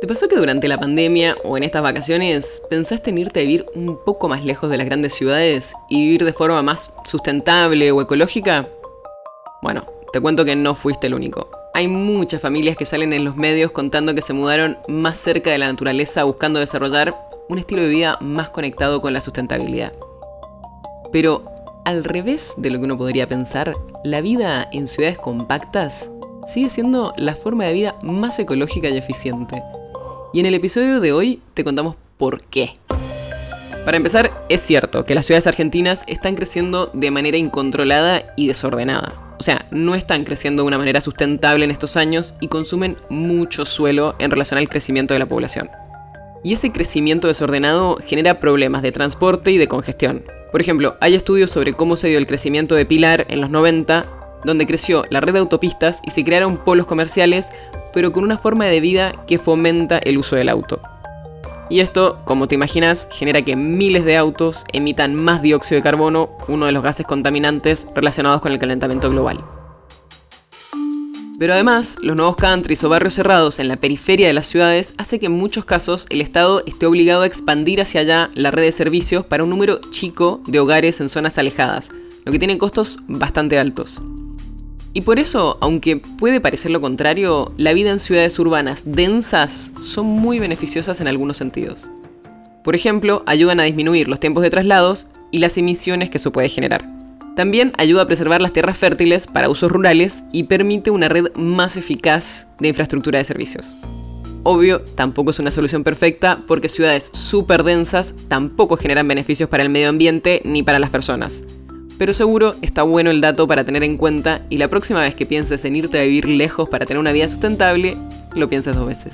¿Te pasó que durante la pandemia o en estas vacaciones pensaste en irte a vivir un poco más lejos de las grandes ciudades y vivir de forma más sustentable o ecológica? Bueno, te cuento que no fuiste el único. Hay muchas familias que salen en los medios contando que se mudaron más cerca de la naturaleza buscando desarrollar un estilo de vida más conectado con la sustentabilidad. Pero, al revés de lo que uno podría pensar, la vida en ciudades compactas sigue siendo la forma de vida más ecológica y eficiente. Y en el episodio de hoy te contamos por qué. Para empezar, es cierto que las ciudades argentinas están creciendo de manera incontrolada y desordenada. O sea, no están creciendo de una manera sustentable en estos años y consumen mucho suelo en relación al crecimiento de la población. Y ese crecimiento desordenado genera problemas de transporte y de congestión. Por ejemplo, hay estudios sobre cómo se dio el crecimiento de Pilar en los 90, donde creció la red de autopistas y se crearon polos comerciales pero con una forma de vida que fomenta el uso del auto. Y esto, como te imaginas, genera que miles de autos emitan más dióxido de carbono, uno de los gases contaminantes relacionados con el calentamiento global. Pero además, los nuevos countries o barrios cerrados en la periferia de las ciudades hace que en muchos casos el Estado esté obligado a expandir hacia allá la red de servicios para un número chico de hogares en zonas alejadas, lo que tiene costos bastante altos. Y por eso, aunque puede parecer lo contrario, la vida en ciudades urbanas densas son muy beneficiosas en algunos sentidos. Por ejemplo, ayudan a disminuir los tiempos de traslados y las emisiones que eso puede generar. También ayuda a preservar las tierras fértiles para usos rurales y permite una red más eficaz de infraestructura de servicios. Obvio, tampoco es una solución perfecta porque ciudades súper densas tampoco generan beneficios para el medio ambiente ni para las personas pero seguro está bueno el dato para tener en cuenta y la próxima vez que pienses en irte a vivir lejos para tener una vida sustentable, lo pienses dos veces.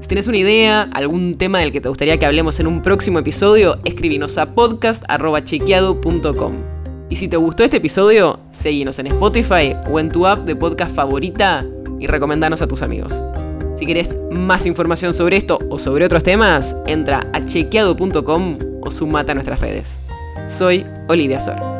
Si tienes una idea, algún tema del que te gustaría que hablemos en un próximo episodio, escribinos a podcast.chequeado.com. Y si te gustó este episodio, seguinos en Spotify o en tu app de podcast favorita y recomendanos a tus amigos. Si querés más información sobre esto o sobre otros temas, entra a chequeado.com o sumate a nuestras redes. Soy Olivia Sor.